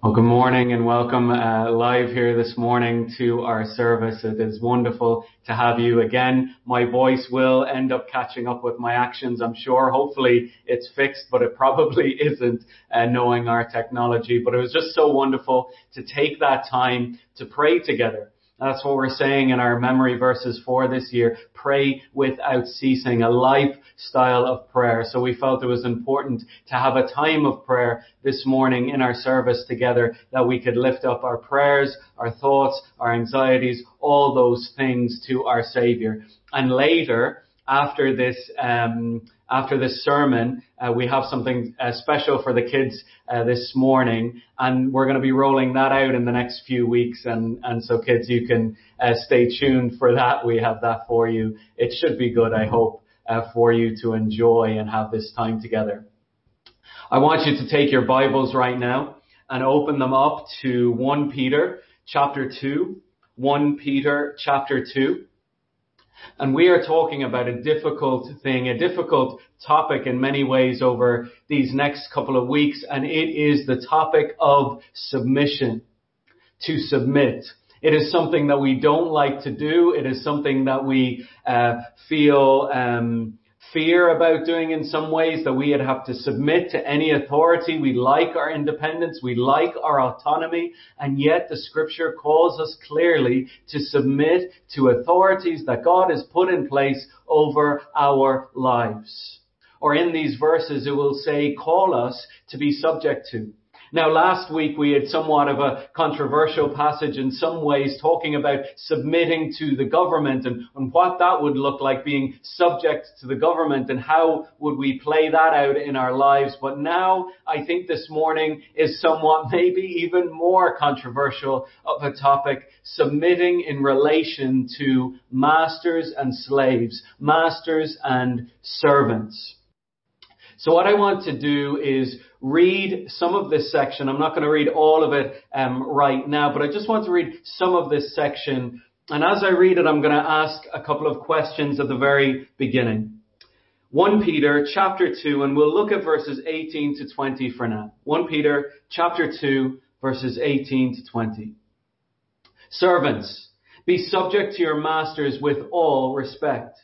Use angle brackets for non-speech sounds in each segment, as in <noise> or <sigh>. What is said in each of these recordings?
Well, good morning and welcome uh, live here this morning to our service. It is wonderful to have you again. My voice will end up catching up with my actions, I'm sure. Hopefully it's fixed, but it probably <laughs> isn't uh, knowing our technology. But it was just so wonderful to take that time to pray together that's what we're saying in our memory verses for this year. Pray without ceasing, a lifestyle of prayer. So we felt it was important to have a time of prayer this morning in our service together that we could lift up our prayers, our thoughts, our anxieties, all those things to our Savior. And later, after this, um, after this sermon, uh, we have something uh, special for the kids uh, this morning, and we're going to be rolling that out in the next few weeks. And and so kids, you can uh, stay tuned for that. We have that for you. It should be good, I hope, uh, for you to enjoy and have this time together. I want you to take your Bibles right now and open them up to 1 Peter chapter 2. 1 Peter chapter 2. And we are talking about a difficult thing, a difficult topic in many ways over these next couple of weeks, and it is the topic of submission. To submit. It is something that we don't like to do. It is something that we uh, feel um, fear about doing in some ways that we would have to submit to any authority. We like our independence. We like our autonomy. And yet the scripture calls us clearly to submit to authorities that God has put in place over our lives. Or in these verses, it will say, call us to be subject to. Now last week we had somewhat of a controversial passage in some ways talking about submitting to the government and, and what that would look like being subject to the government and how would we play that out in our lives. But now I think this morning is somewhat <laughs> maybe even more controversial of a topic, submitting in relation to masters and slaves, masters and servants. So what I want to do is read some of this section. I'm not going to read all of it um, right now, but I just want to read some of this section. And as I read it, I'm going to ask a couple of questions at the very beginning. 1 Peter chapter 2, and we'll look at verses 18 to 20 for now. 1 Peter chapter 2, verses 18 to 20. Servants, be subject to your masters with all respect,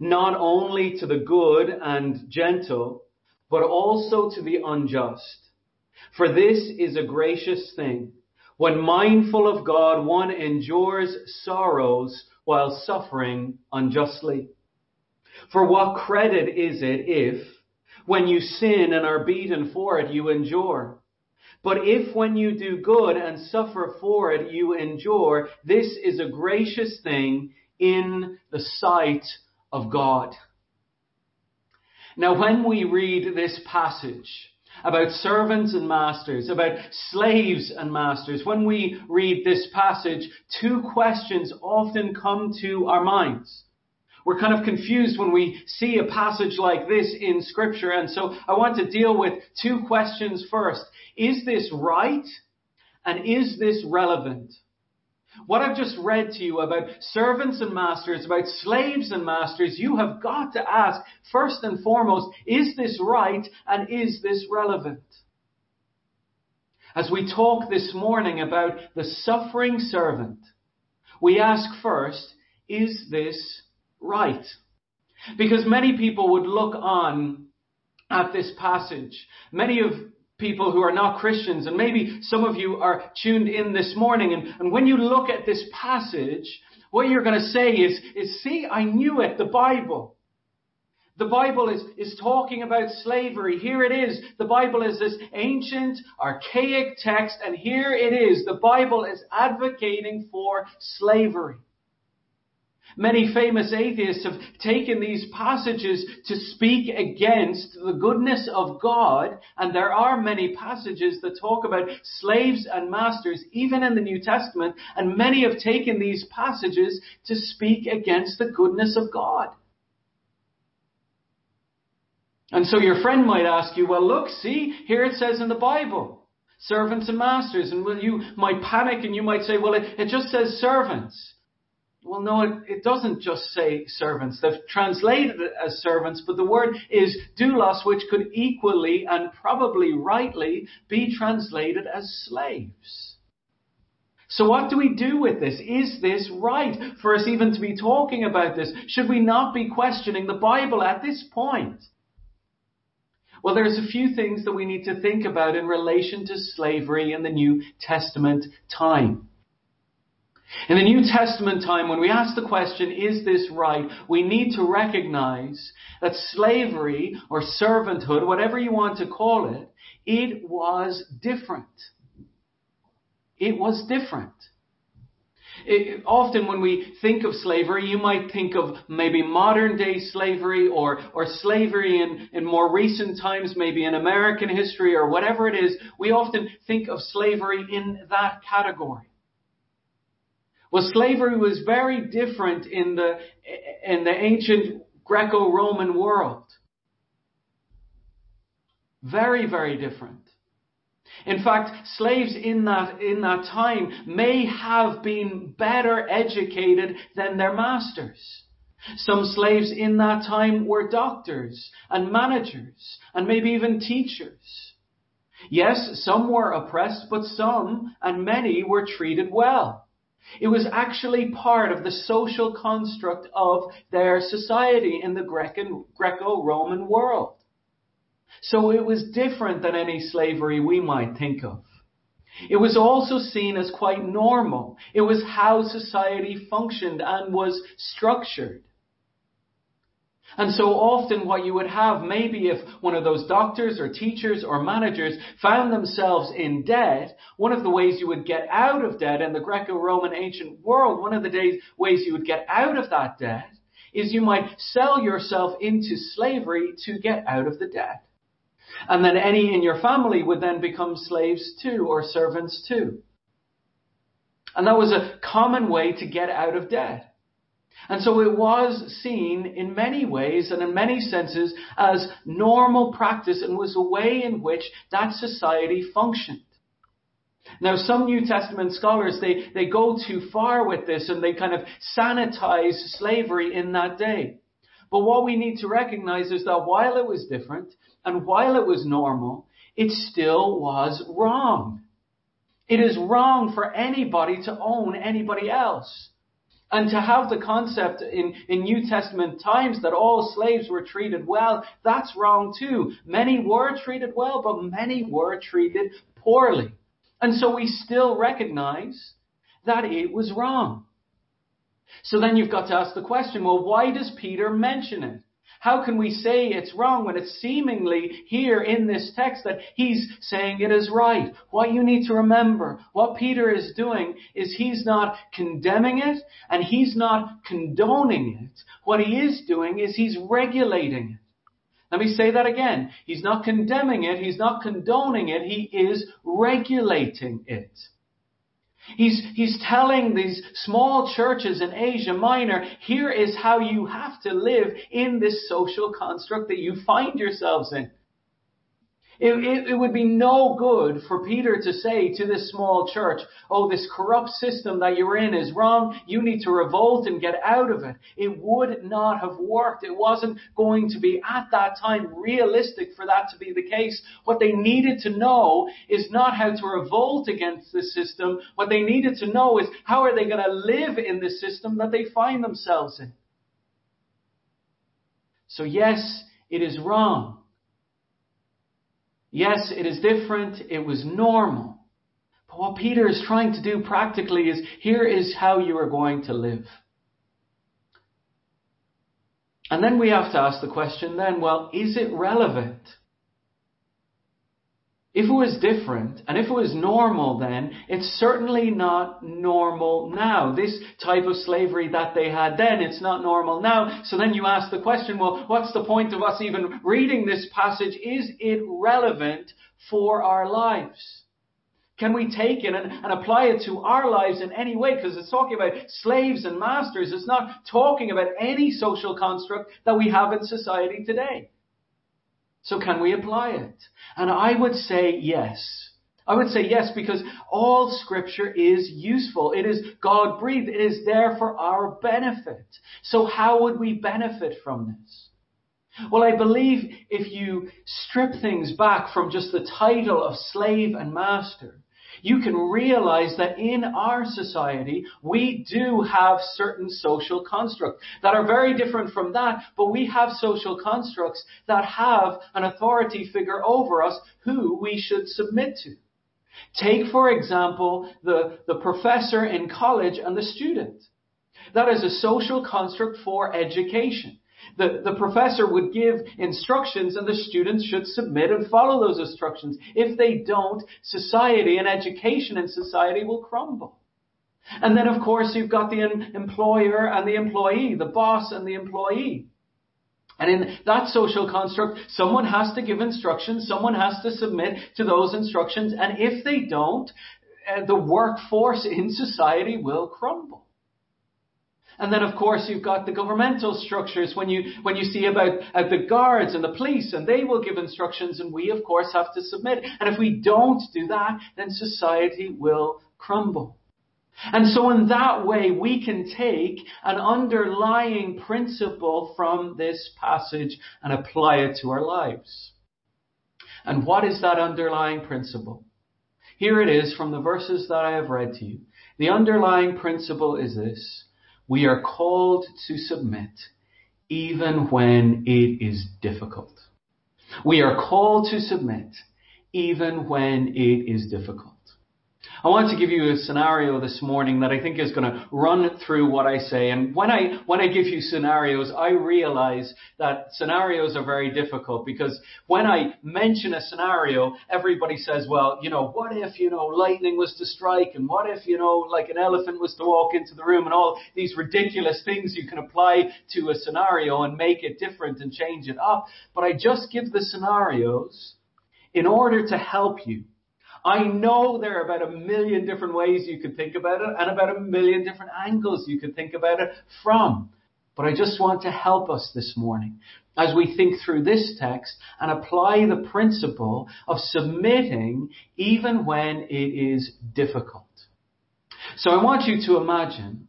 not only to the good and gentle, but also to the unjust. For this is a gracious thing. When mindful of God, one endures sorrows while suffering unjustly. For what credit is it if, when you sin and are beaten for it, you endure? But if when you do good and suffer for it, you endure, this is a gracious thing in the sight of God. Now, when we read this passage about servants and masters, about slaves and masters, when we read this passage, two questions often come to our minds. We're kind of confused when we see a passage like this in scripture. And so I want to deal with two questions first. Is this right? And is this relevant? What I've just read to you about servants and masters, about slaves and masters, you have got to ask first and foremost, is this right and is this relevant? As we talk this morning about the suffering servant, we ask first, is this right? Because many people would look on at this passage. Many of people who are not Christians, and maybe some of you are tuned in this morning, and, and when you look at this passage, what you're going to say is, is, see, I knew it, the Bible. The Bible is, is talking about slavery. Here it is. The Bible is this ancient, archaic text, and here it is. The Bible is advocating for slavery. Many famous atheists have taken these passages to speak against the goodness of God, and there are many passages that talk about slaves and masters, even in the New Testament, and many have taken these passages to speak against the goodness of God. And so your friend might ask you, well look, see, here it says in the Bible, servants and masters, and well you might panic and you might say, well it, it just says servants. Well, no, it, it, doesn't just say servants. They've translated it as servants, but the word is doulos, which could equally and probably rightly be translated as slaves. So what do we do with this? Is this right for us even to be talking about this? Should we not be questioning the Bible at this point? Well, there's a few things that we need to think about in relation to slavery in the New Testament time. In the New Testament time, when we ask the question, is this right? We need to recognize that slavery or servanthood, whatever you want to call it, it was different. It was different. It, often when we think of slavery, you might think of maybe modern day slavery or, or slavery in, in more recent times, maybe in American history or whatever it is. We often think of slavery in that category. Well, slavery was very different in the, in the ancient Greco-Roman world. Very, very different. In fact, slaves in that, in that time may have been better educated than their masters. Some slaves in that time were doctors and managers and maybe even teachers. Yes, some were oppressed, but some and many were treated well. It was actually part of the social construct of their society in the Greco-Roman world. So it was different than any slavery we might think of. It was also seen as quite normal. It was how society functioned and was structured. And so often what you would have, maybe if one of those doctors or teachers or managers found themselves in debt, one of the ways you would get out of debt in the Greco-Roman ancient world, one of the ways you would get out of that debt is you might sell yourself into slavery to get out of the debt. And then any in your family would then become slaves too or servants too. And that was a common way to get out of debt. And so it was seen in many ways and in many senses as normal practice and was a way in which that society functioned. Now, some New Testament scholars, they, they go too far with this and they kind of sanitize slavery in that day. But what we need to recognize is that while it was different and while it was normal, it still was wrong. It is wrong for anybody to own anybody else. And to have the concept in, in New Testament times that all slaves were treated well, that's wrong too. Many were treated well, but many were treated poorly. And so we still recognize that it was wrong. So then you've got to ask the question, well, why does Peter mention it? How can we say it's wrong when it's seemingly here in this text that he's saying it is right? What you need to remember, what Peter is doing is he's not condemning it and he's not condoning it. What he is doing is he's regulating it. Let me say that again. He's not condemning it. He's not condoning it. He is regulating it. He's, he's telling these small churches in Asia Minor, here is how you have to live in this social construct that you find yourselves in. It, it, it, would be no good for Peter to say to this small church, oh, this corrupt system that you're in is wrong. You need to revolt and get out of it. It would not have worked. It wasn't going to be at that time realistic for that to be the case. What they needed to know is not how to revolt against the system. What they needed to know is how are they going to live in the system that they find themselves in. So yes, it is wrong. Yes, it is different. It was normal. But what Peter is trying to do practically is here is how you are going to live. And then we have to ask the question then, well, is it relevant? If it was different, and if it was normal then, it's certainly not normal now. This type of slavery that they had then, it's not normal now. So then you ask the question, well, what's the point of us even reading this passage? Is it relevant for our lives? Can we take it and, and apply it to our lives in any way? Because it's talking about slaves and masters. It's not talking about any social construct that we have in society today. So can we apply it? And I would say yes. I would say yes, because all scripture is useful. It is God breathed. It is there for our benefit. So how would we benefit from this? Well, I believe if you strip things back from just the title of slave and master, you can realize that in our society, we do have certain social constructs that are very different from that, but we have social constructs that have an authority figure over us who we should submit to. Take, for example, the, the professor in college and the student. That is a social construct for education. The, the professor would give instructions and the students should submit and follow those instructions. If they don't, society and education in society will crumble. And then of course you've got the employer and the employee, the boss and the employee. And in that social construct, someone has to give instructions, someone has to submit to those instructions, and if they don't, uh, the workforce in society will crumble. And then, of course, you've got the governmental structures when you, when you see about uh, the guards and the police, and they will give instructions, and we, of course, have to submit. And if we don't do that, then society will crumble. And so in that way, we can take an underlying principle from this passage and apply it to our lives. And what is that underlying principle? Here it is from the verses that I have read to you. The underlying principle is this. We are called to submit even when it is difficult. We are called to submit even when it is difficult. I want to give you a scenario this morning that I think is going to run through what I say. And when I, when I give you scenarios, I realize that scenarios are very difficult because when I mention a scenario, everybody says, well, you know, what if, you know, lightning was to strike and what if, you know, like an elephant was to walk into the room and all these ridiculous things you can apply to a scenario and make it different and change it up. But I just give the scenarios in order to help you I know there are about a million different ways you could think about it and about a million different angles you could think about it from. But I just want to help us this morning as we think through this text and apply the principle of submitting even when it is difficult. So I want you to imagine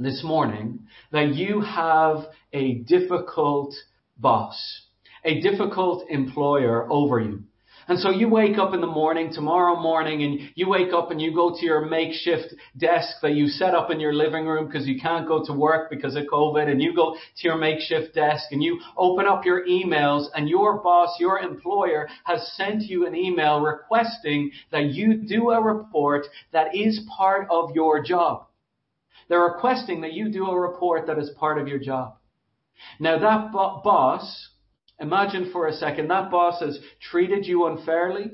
this morning that you have a difficult boss, a difficult employer over you. And so you wake up in the morning, tomorrow morning, and you wake up and you go to your makeshift desk that you set up in your living room because you can't go to work because of COVID, and you go to your makeshift desk and you open up your emails and your boss, your employer has sent you an email requesting that you do a report that is part of your job. They're requesting that you do a report that is part of your job. Now that bo- boss Imagine for a second that boss has treated you unfairly,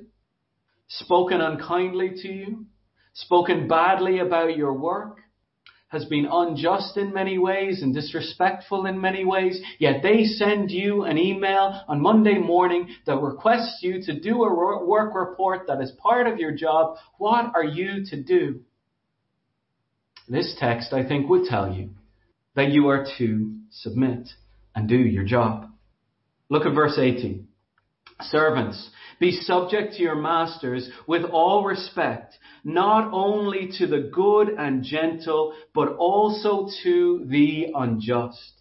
spoken unkindly to you, spoken badly about your work, has been unjust in many ways and disrespectful in many ways, yet they send you an email on Monday morning that requests you to do a work report that is part of your job. What are you to do? This text, I think, would tell you that you are to submit and do your job. Look at verse 18. Servants, be subject to your masters with all respect, not only to the good and gentle, but also to the unjust.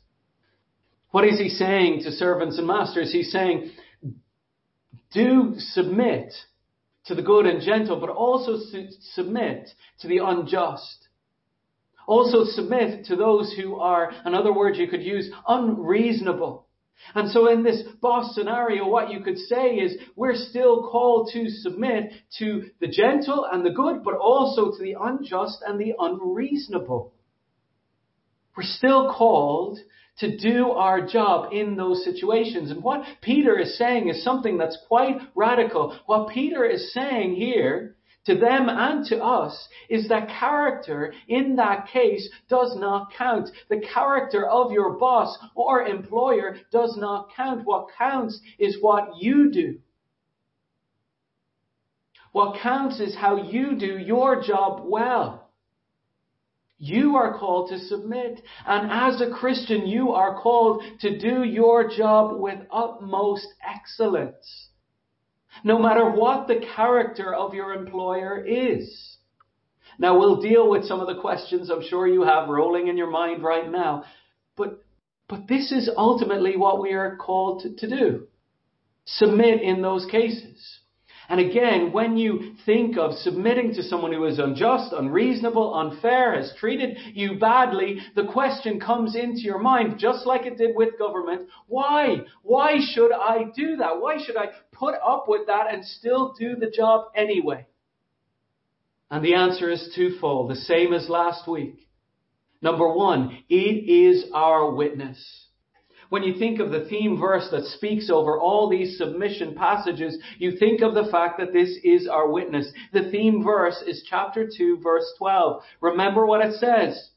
What is he saying to servants and masters? He's saying, do submit to the good and gentle, but also submit to the unjust. Also submit to those who are, in other words you could use, unreasonable. And so in this boss scenario, what you could say is we're still called to submit to the gentle and the good, but also to the unjust and the unreasonable. We're still called to do our job in those situations. And what Peter is saying is something that's quite radical. What Peter is saying here to them and to us is that character in that case does not count. The character of your boss or employer does not count. What counts is what you do. What counts is how you do your job well. You are called to submit. And as a Christian, you are called to do your job with utmost excellence. No matter what the character of your employer is. Now we'll deal with some of the questions I'm sure you have rolling in your mind right now, but, but this is ultimately what we are called to, to do. Submit in those cases. And again, when you think of submitting to someone who is unjust, unreasonable, unfair, has treated you badly, the question comes into your mind, just like it did with government. Why? Why should I do that? Why should I put up with that and still do the job anyway? And the answer is twofold, the same as last week. Number one, it is our witness. When you think of the theme verse that speaks over all these submission passages, you think of the fact that this is our witness. The theme verse is chapter 2 verse 12. Remember what it says.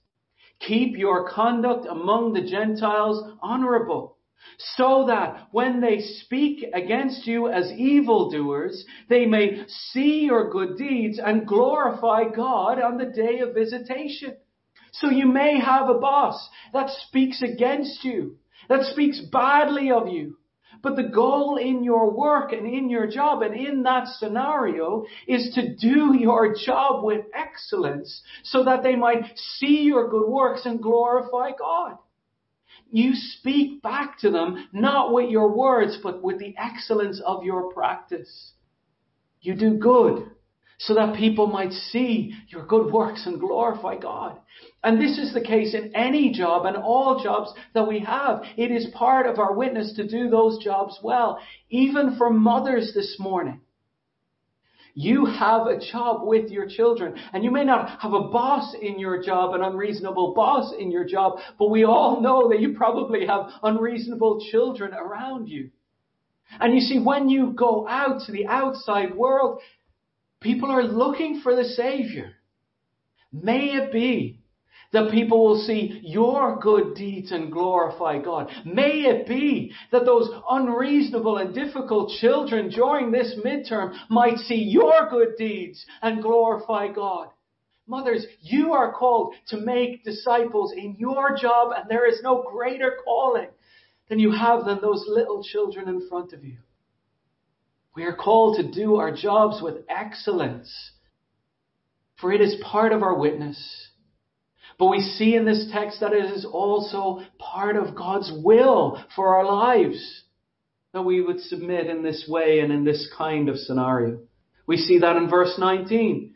Keep your conduct among the Gentiles honorable so that when they speak against you as evildoers, they may see your good deeds and glorify God on the day of visitation. So you may have a boss that speaks against you that speaks badly of you. But the goal in your work and in your job and in that scenario is to do your job with excellence so that they might see your good works and glorify God. You speak back to them not with your words, but with the excellence of your practice. You do good so that people might see your good works and glorify God. And this is the case in any job and all jobs that we have. It is part of our witness to do those jobs well. Even for mothers this morning. You have a job with your children and you may not have a boss in your job, an unreasonable boss in your job, but we all know that you probably have unreasonable children around you. And you see, when you go out to the outside world, people are looking for the Savior. May it be that people will see your good deeds and glorify God. May it be that those unreasonable and difficult children during this midterm might see your good deeds and glorify God. Mothers, you are called to make disciples in your job and there is no greater calling than you have than those little children in front of you. We are called to do our jobs with excellence, for it is part of our witness. But we see in this text that it is also part of God's will for our lives that we would submit in this way and in this kind of scenario. We see that in verse 19.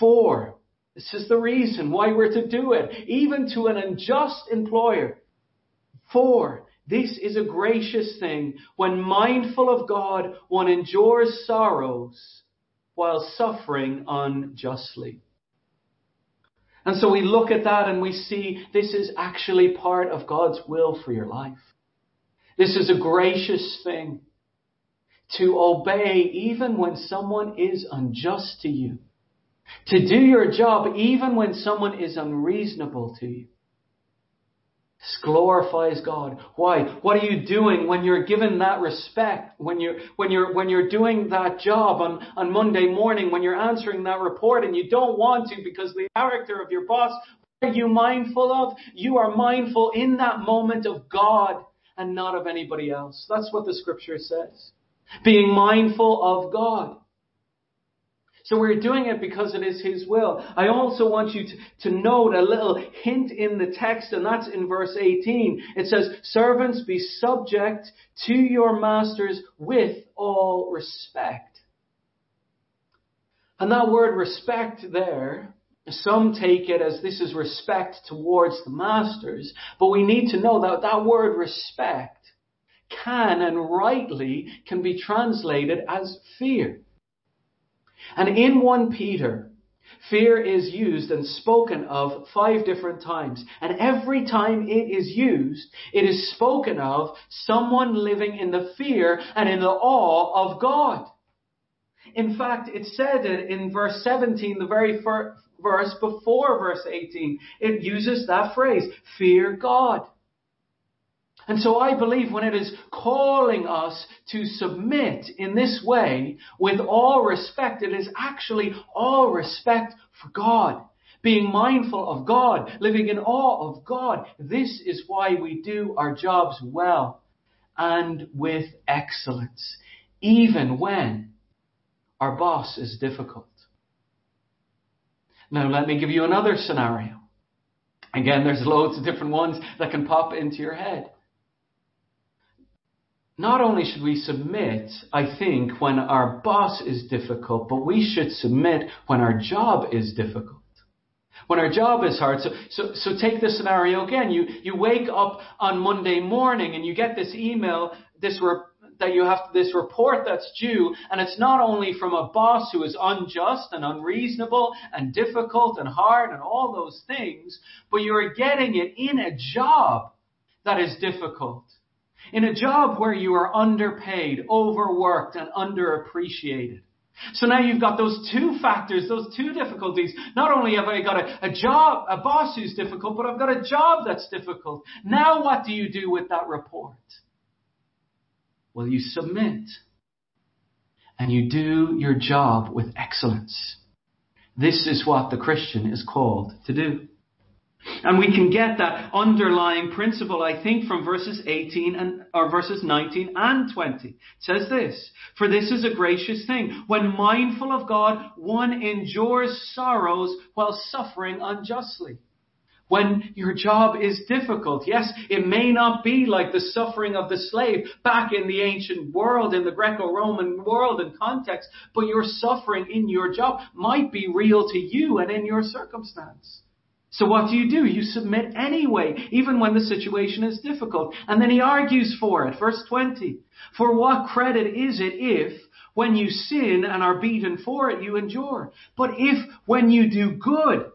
For, this is the reason why we're to do it, even to an unjust employer. For, this is a gracious thing when mindful of God, one endures sorrows while suffering unjustly. And so we look at that and we see this is actually part of God's will for your life. This is a gracious thing to obey even when someone is unjust to you. To do your job even when someone is unreasonable to you. Glorifies God. Why? What are you doing when you're given that respect? When you're, when you're, when you're doing that job on, on Monday morning, when you're answering that report and you don't want to because the character of your boss, what are you mindful of? You are mindful in that moment of God and not of anybody else. That's what the scripture says. Being mindful of God. So we're doing it because it is His will. I also want you to, to note a little hint in the text, and that's in verse 18. It says, servants be subject to your masters with all respect. And that word respect there, some take it as this is respect towards the masters, but we need to know that that word respect can and rightly can be translated as fear. And in 1 Peter, fear is used and spoken of five different times. And every time it is used, it is spoken of someone living in the fear and in the awe of God. In fact, it said it in verse 17, the very first verse before verse 18. It uses that phrase, fear God. And so I believe when it is calling us to submit in this way, with all respect, it is actually all respect for God. Being mindful of God, living in awe of God. This is why we do our jobs well and with excellence. Even when our boss is difficult. Now, let me give you another scenario. Again, there's loads of different ones that can pop into your head. Not only should we submit, I think, when our boss is difficult, but we should submit when our job is difficult. When our job is hard. So, so, so take this scenario again. You, you wake up on Monday morning and you get this email, this that you have this report that's due, and it's not only from a boss who is unjust and unreasonable and difficult and hard and all those things, but you're getting it in a job that is difficult. In a job where you are underpaid, overworked, and underappreciated. So now you've got those two factors, those two difficulties. Not only have I got a, a, job, a boss who's difficult, but I've got a job that's difficult. Now what do you do with that report? Well, you submit and you do your job with excellence. This is what the Christian is called to do. And we can get that underlying principle, I think, from verses 18 and, or verses 19 and 20. It says this, for this is a gracious thing. When mindful of God, one endures sorrows while suffering unjustly. When your job is difficult, yes, it may not be like the suffering of the slave back in the ancient world, in the Greco-Roman world and context, but your suffering in your job might be real to you and in your circumstance. So what do you do? You submit anyway, even when the situation is difficult. And then he argues for it. Verse 20. For what credit is it if, when you sin and are beaten for it, you endure? But if, when you do good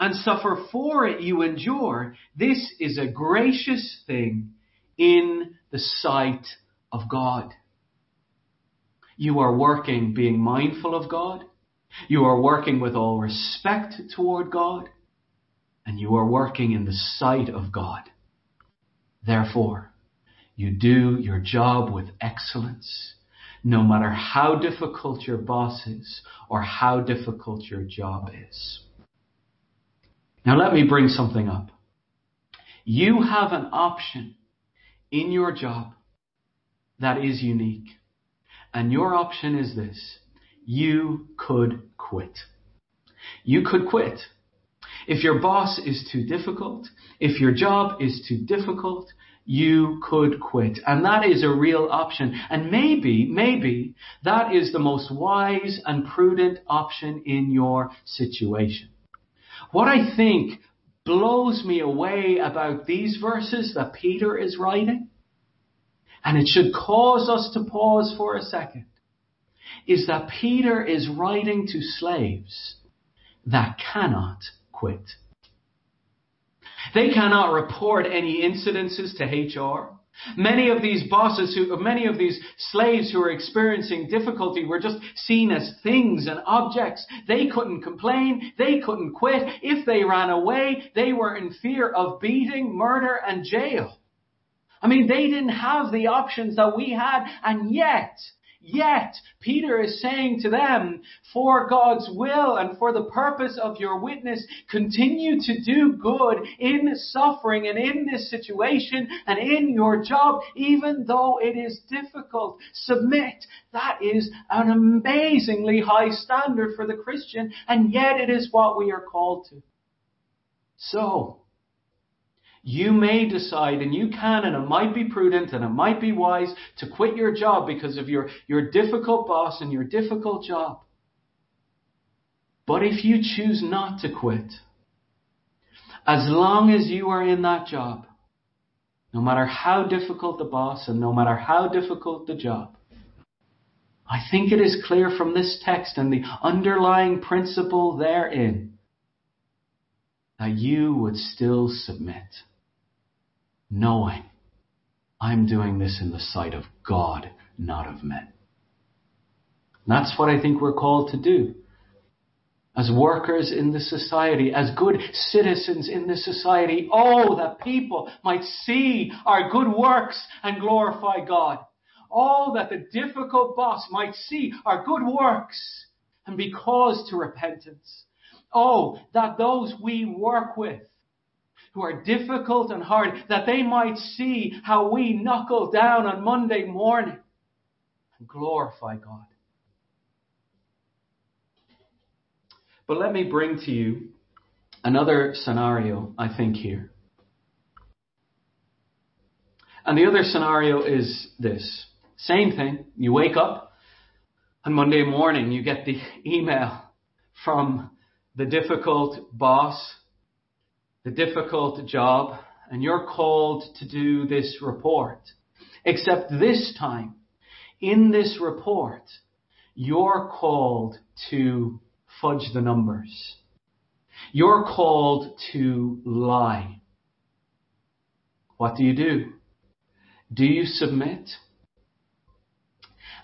and suffer for it, you endure, this is a gracious thing in the sight of God. You are working being mindful of God. You are working with all respect toward God and you are working in the sight of God. Therefore, you do your job with excellence, no matter how difficult your boss is or how difficult your job is. Now let me bring something up. You have an option in your job that is unique. And your option is this. You could quit. You could quit if your boss is too difficult, if your job is too difficult, you could quit. And that is a real option. And maybe, maybe that is the most wise and prudent option in your situation. What I think blows me away about these verses that Peter is writing, and it should cause us to pause for a second, is that Peter is writing to slaves that cannot quit. They cannot report any incidences to HR. Many of these bosses who, many of these slaves who are experiencing difficulty were just seen as things and objects. They couldn't complain. They couldn't quit. If they ran away, they were in fear of beating, murder, and jail. I mean, they didn't have the options that we had, and yet, Yet, Peter is saying to them, for God's will and for the purpose of your witness, continue to do good in suffering and in this situation and in your job, even though it is difficult. Submit. That is an amazingly high standard for the Christian, and yet it is what we are called to. So, you may decide, and you can, and it might be prudent and it might be wise to quit your job because of your, your difficult boss and your difficult job. But if you choose not to quit, as long as you are in that job, no matter how difficult the boss and no matter how difficult the job, I think it is clear from this text and the underlying principle therein that you would still submit knowing I'm doing this in the sight of God, not of men. That's what I think we're called to do. As workers in the society, as good citizens in the society, oh, that people might see our good works and glorify God. Oh, that the difficult boss might see our good works and be caused to repentance. Oh, that those we work with who are difficult and hard, that they might see how we knuckle down on Monday morning and glorify God. But let me bring to you another scenario, I think, here. And the other scenario is this. Same thing. You wake up on Monday morning, you get the <laughs> email from the difficult boss, the difficult job, and you're called to do this report. Except this time, in this report, you're called to fudge the numbers. You're called to lie. What do you do? Do you submit?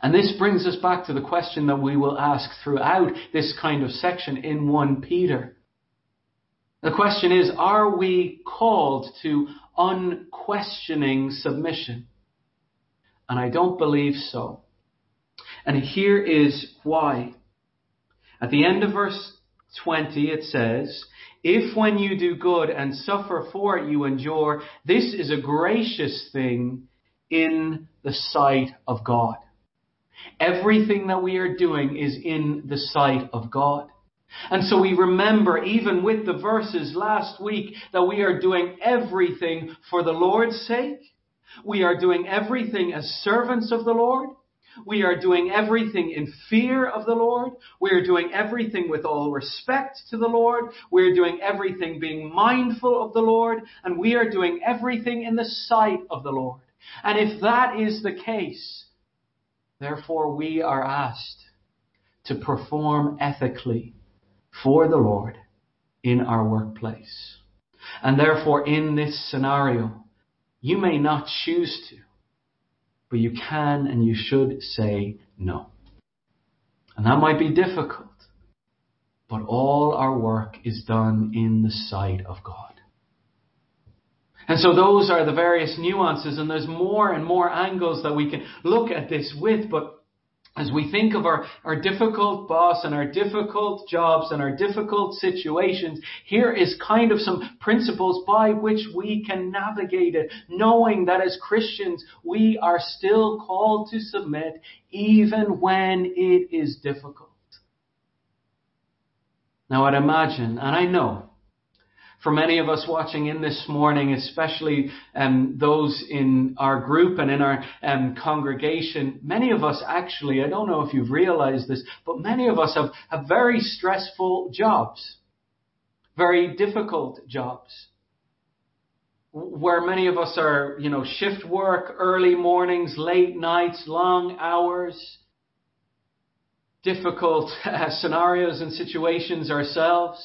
And this brings us back to the question that we will ask throughout this kind of section in 1 Peter. The question is, are we called to unquestioning submission? And I don't believe so. And here is why. At the end of verse 20 it says, if when you do good and suffer for it you endure, this is a gracious thing in the sight of God. Everything that we are doing is in the sight of God. And so we remember, even with the verses last week, that we are doing everything for the Lord's sake. We are doing everything as servants of the Lord. We are doing everything in fear of the Lord. We are doing everything with all respect to the Lord. We are doing everything being mindful of the Lord. And we are doing everything in the sight of the Lord. And if that is the case, therefore we are asked to perform ethically for the Lord in our workplace. And therefore in this scenario, you may not choose to, but you can and you should say no. And that might be difficult, but all our work is done in the sight of God. And so those are the various nuances and there's more and more angles that we can look at this with, but as we think of our, our difficult boss and our difficult jobs and our difficult situations, here is kind of some principles by which we can navigate it, knowing that as Christians, we are still called to submit even when it is difficult. Now I'd imagine, and I know, for many of us watching in this morning, especially um, those in our group and in our um, congregation, many of us actually, I don't know if you've realized this, but many of us have, have very stressful jobs, very difficult jobs. Where many of us are, you know, shift work, early mornings, late nights, long hours, difficult <laughs> uh, scenarios and situations ourselves.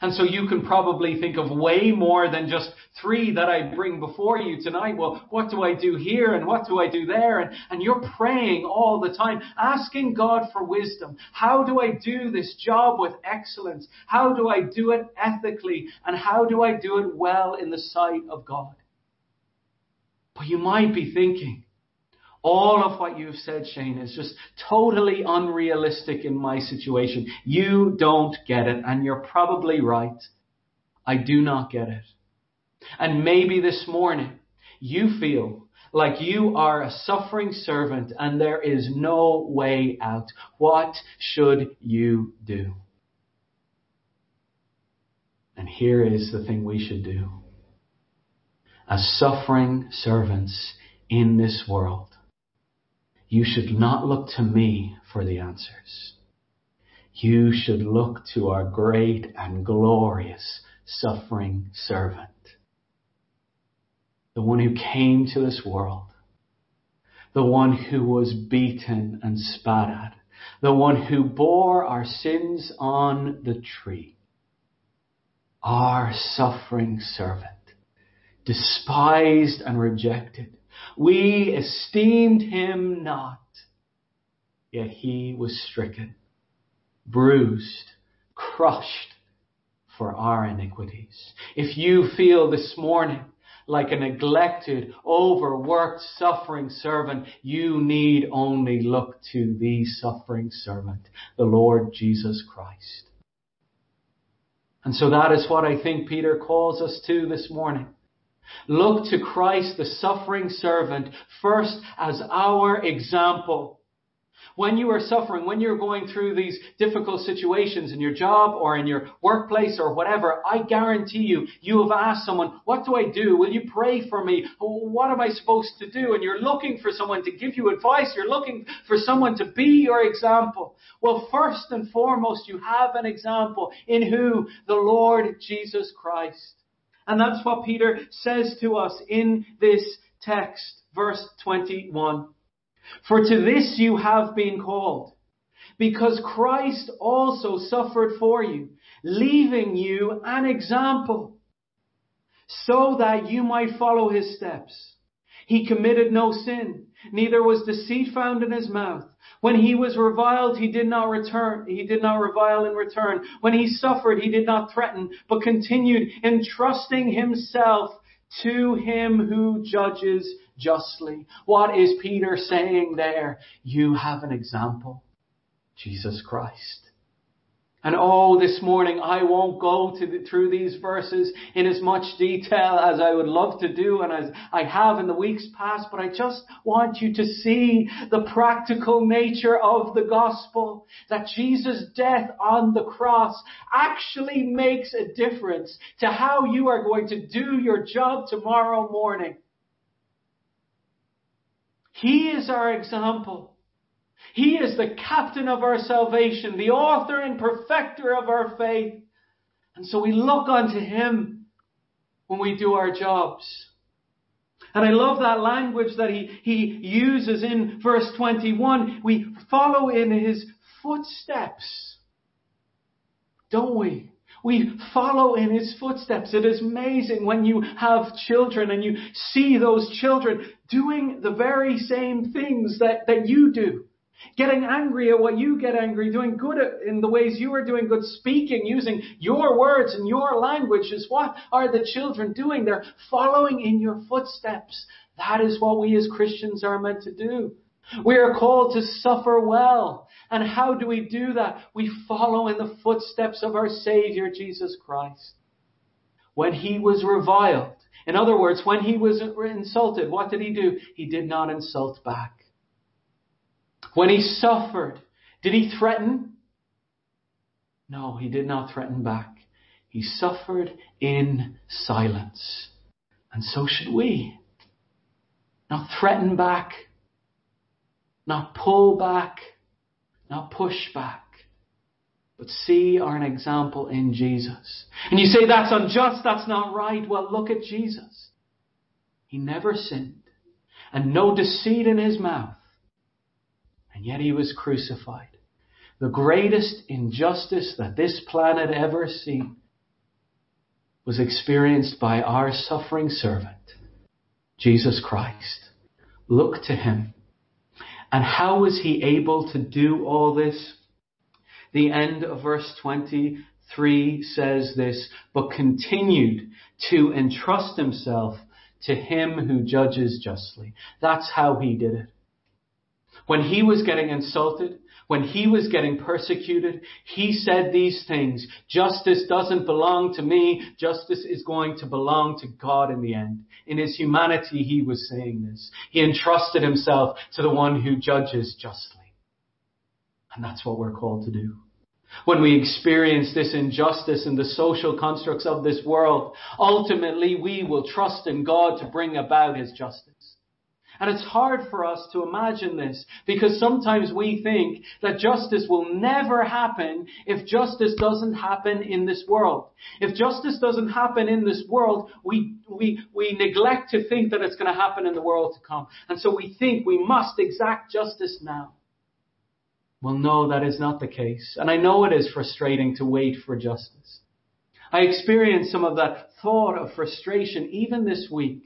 And so you can probably think of way more than just three that I bring before you tonight. Well, what do I do here and what do I do there? And, and you're praying all the time, asking God for wisdom. How do I do this job with excellence? How do I do it ethically? And how do I do it well in the sight of God? But you might be thinking, all of what you've said, Shane, is just totally unrealistic in my situation. You don't get it, and you're probably right. I do not get it. And maybe this morning you feel like you are a suffering servant and there is no way out. What should you do? And here is the thing we should do. As suffering servants in this world, you should not look to me for the answers. You should look to our great and glorious suffering servant. The one who came to this world. The one who was beaten and spat at. The one who bore our sins on the tree. Our suffering servant. Despised and rejected we esteemed him not, yet he was stricken, bruised, crushed for our iniquities. If you feel this morning like a neglected, overworked, suffering servant, you need only look to the suffering servant, the Lord Jesus Christ. And so that is what I think Peter calls us to this morning. Look to Christ, the suffering servant, first as our example. when you are suffering, when you're going through these difficult situations in your job or in your workplace or whatever, I guarantee you, you have asked someone, what do I do? Will you pray for me? What am I supposed to do? And you're looking for someone to give you advice. You're looking for someone to be your example. Well, first and foremost, you have an example in who? The Lord Jesus Christ. And that's what Peter says to us in this text, verse 21. For to this you have been called, because Christ also suffered for you, leaving you an example, so that you might follow his steps. He committed no sin, neither was deceit found in his mouth. When he was reviled, he did not return, he did not revile in return. When he suffered, he did not threaten, but continued entrusting himself to him who judges justly. What is Peter saying there? You have an example. Jesus Christ. And oh, this morning I won't go the, through these verses in as much detail as I would love to do and as I have in the weeks past, but I just want you to see the practical nature of the gospel. That Jesus' death on the cross actually makes a difference to how you are going to do your job tomorrow morning. He is our example. He is the captain of our salvation, the author and perfecter of our faith. And so we look unto Him when we do our jobs. And I love that language that he, he uses in verse 21. We follow in His footsteps. Don't we? We follow in his footsteps. It is amazing when you have children and you see those children doing the very same things that, that you do. Getting angry at what you get angry, doing good in the ways you are doing good, speaking, using your words and your language is what are the children doing? They're following in your footsteps. That is what we as Christians are meant to do. We are called to suffer well. And how do we do that? We follow in the footsteps of our Savior, Jesus Christ. When he was reviled, in other words, when he was insulted, what did he do? He did not insult back. When he suffered, did he threaten? No, he did not threaten back. He suffered in silence. And so should we. Not threaten back, not pull back, not push back, but see our example in Jesus. And you say that's unjust, that's not right. Well, look at Jesus. He never sinned and no deceit in his mouth. And yet he was crucified. The greatest injustice that this planet ever seen was experienced by our suffering servant, Jesus Christ. Look to him. And how was he able to do all this? The end of verse 23 says this, but continued to entrust himself to him who judges justly. That's how he did it. When he was getting insulted, when he was getting persecuted, he said these things. Justice doesn't belong to me. Justice is going to belong to God in the end. In his humanity, he was saying this. He entrusted himself to the one who judges justly. And that's what we're called to do. When we experience this injustice in the social constructs of this world, ultimately we will trust in God to bring about his justice. And it's hard for us to imagine this because sometimes we think that justice will never happen if justice doesn't happen in this world. If justice doesn't happen in this world, we, we, we neglect to think that it's going to happen in the world to come. And so we think we must exact justice now. Well, no, that is not the case. And I know it is frustrating to wait for justice. I experienced some of that thought of frustration even this week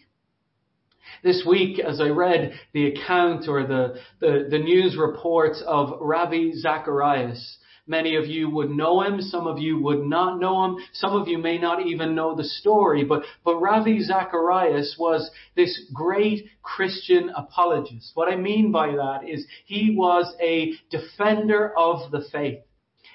this week, as I read the account or the, the, the news reports of Ravi Zacharias, Many of you would know him. Some of you would not know him. Some of you may not even know the story. But, but Ravi Zacharias was this great Christian apologist. What I mean by that is he was a defender of the faith.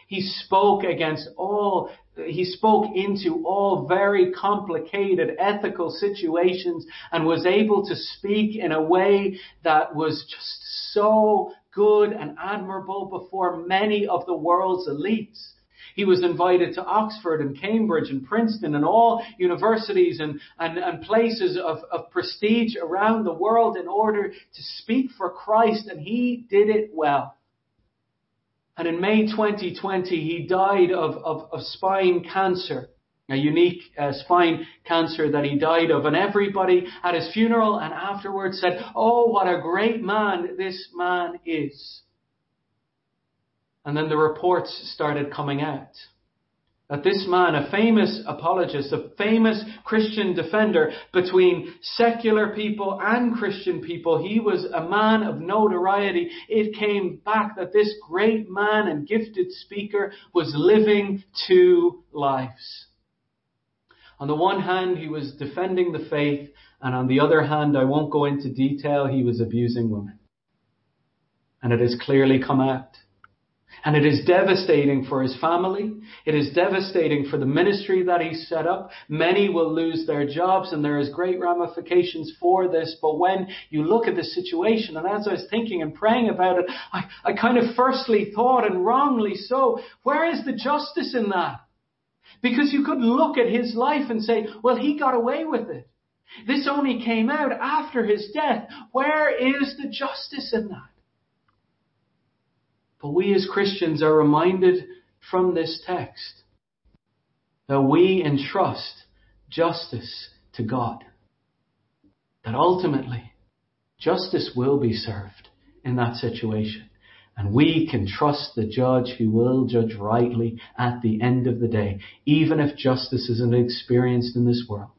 He spoke against all he spoke into all very complicated ethical situations and was able to speak in a way that was just so good and admirable before many of the world's elites. He was invited to Oxford and Cambridge and Princeton and all universities and, and, and places of, of prestige around the world in order to speak for Christ, and he did it well. And in May 2020, he died of, of, of spine cancer, a unique uh, spine cancer that he died of. And everybody at his funeral and afterwards said, Oh, what a great man this man is. And then the reports started coming out that this man, a famous apologist, a famous Christian defender between secular people and Christian people, he was a man of notoriety. It came back that this great man and gifted speaker was living two lives. On the one hand, he was defending the faith, and on the other hand, I won't go into detail, he was abusing women. And it has clearly come out. And it is devastating for his family. It is devastating for the ministry that he set up. Many will lose their jobs and there is great ramifications for this. But when you look at the situation, and as I was thinking and praying about it, I, I kind of firstly thought, and wrongly so, where is the justice in that? Because you could look at his life and say, well, he got away with it. This only came out after his death. Where is the justice in that? But we as Christians are reminded from this text that we entrust justice to God. That ultimately justice will be served in that situation. And we can trust the judge who will judge rightly at the end of the day, even if justice isn't experienced in this world.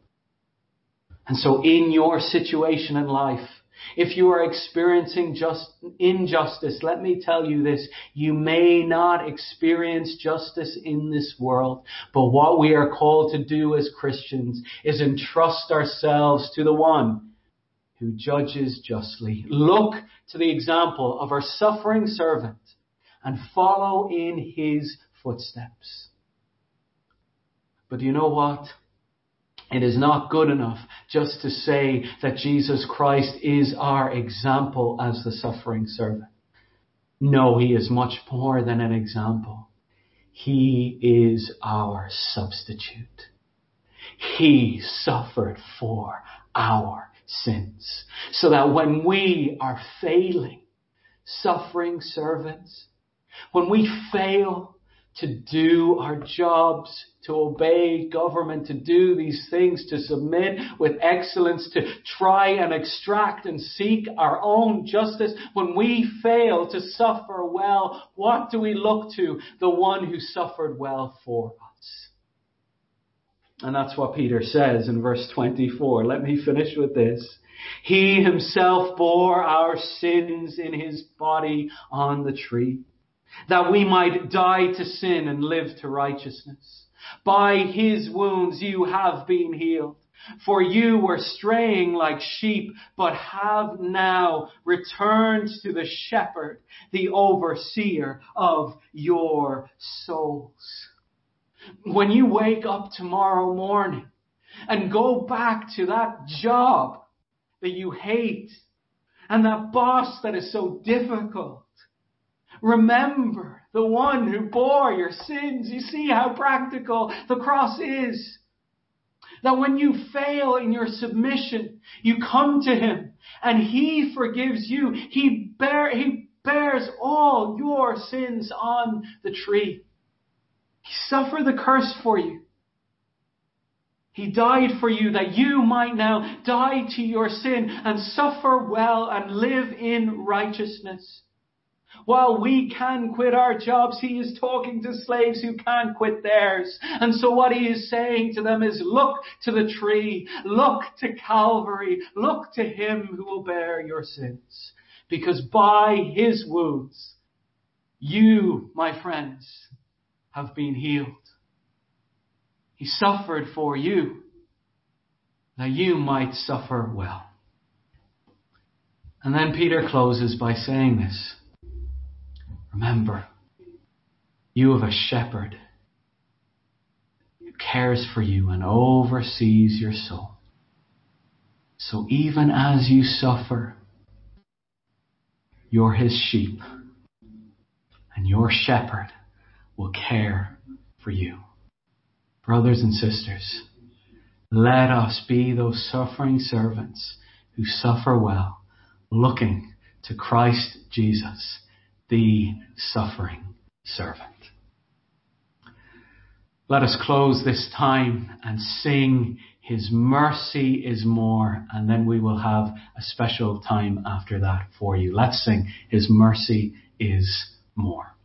And so in your situation in life, if you are experiencing just injustice, let me tell you this, you may not experience justice in this world, but what we are called to do as Christians is entrust ourselves to the one who judges justly. Look to the example of our suffering servant and follow in his footsteps. But you know what? It is not good enough just to say that Jesus Christ is our example as the suffering servant. No, he is much more than an example. He is our substitute. He suffered for our sins so that when we are failing, suffering servants, when we fail to do our jobs, to obey government, to do these things, to submit with excellence, to try and extract and seek our own justice. When we fail to suffer well, what do we look to? The one who suffered well for us. And that's what Peter says in verse 24. Let me finish with this. He himself bore our sins in his body on the tree that we might die to sin and live to righteousness. By his wounds you have been healed. For you were straying like sheep, but have now returned to the shepherd, the overseer of your souls. When you wake up tomorrow morning and go back to that job that you hate and that boss that is so difficult Remember the one who bore your sins. You see how practical the cross is. That when you fail in your submission, you come to Him and He forgives you. He, bear, he bears all your sins on the tree. He suffered the curse for you. He died for you that you might now die to your sin and suffer well and live in righteousness. While we can quit our jobs, he is talking to slaves who can't quit theirs. And so what he is saying to them is look to the tree, look to Calvary, look to him who will bear your sins. Because by his wounds, you, my friends, have been healed. He suffered for you that you might suffer well. And then Peter closes by saying this. Remember, you have a shepherd who cares for you and oversees your soul. So even as you suffer, You're his sheep, and your shepherd will care for you. Brothers and sisters, let us be those suffering servants who suffer well, looking to Christ Jesus, the suffering servant. Let us close this time and sing His mercy is more, and then we will have a special time after that for you. Let's sing His mercy is more.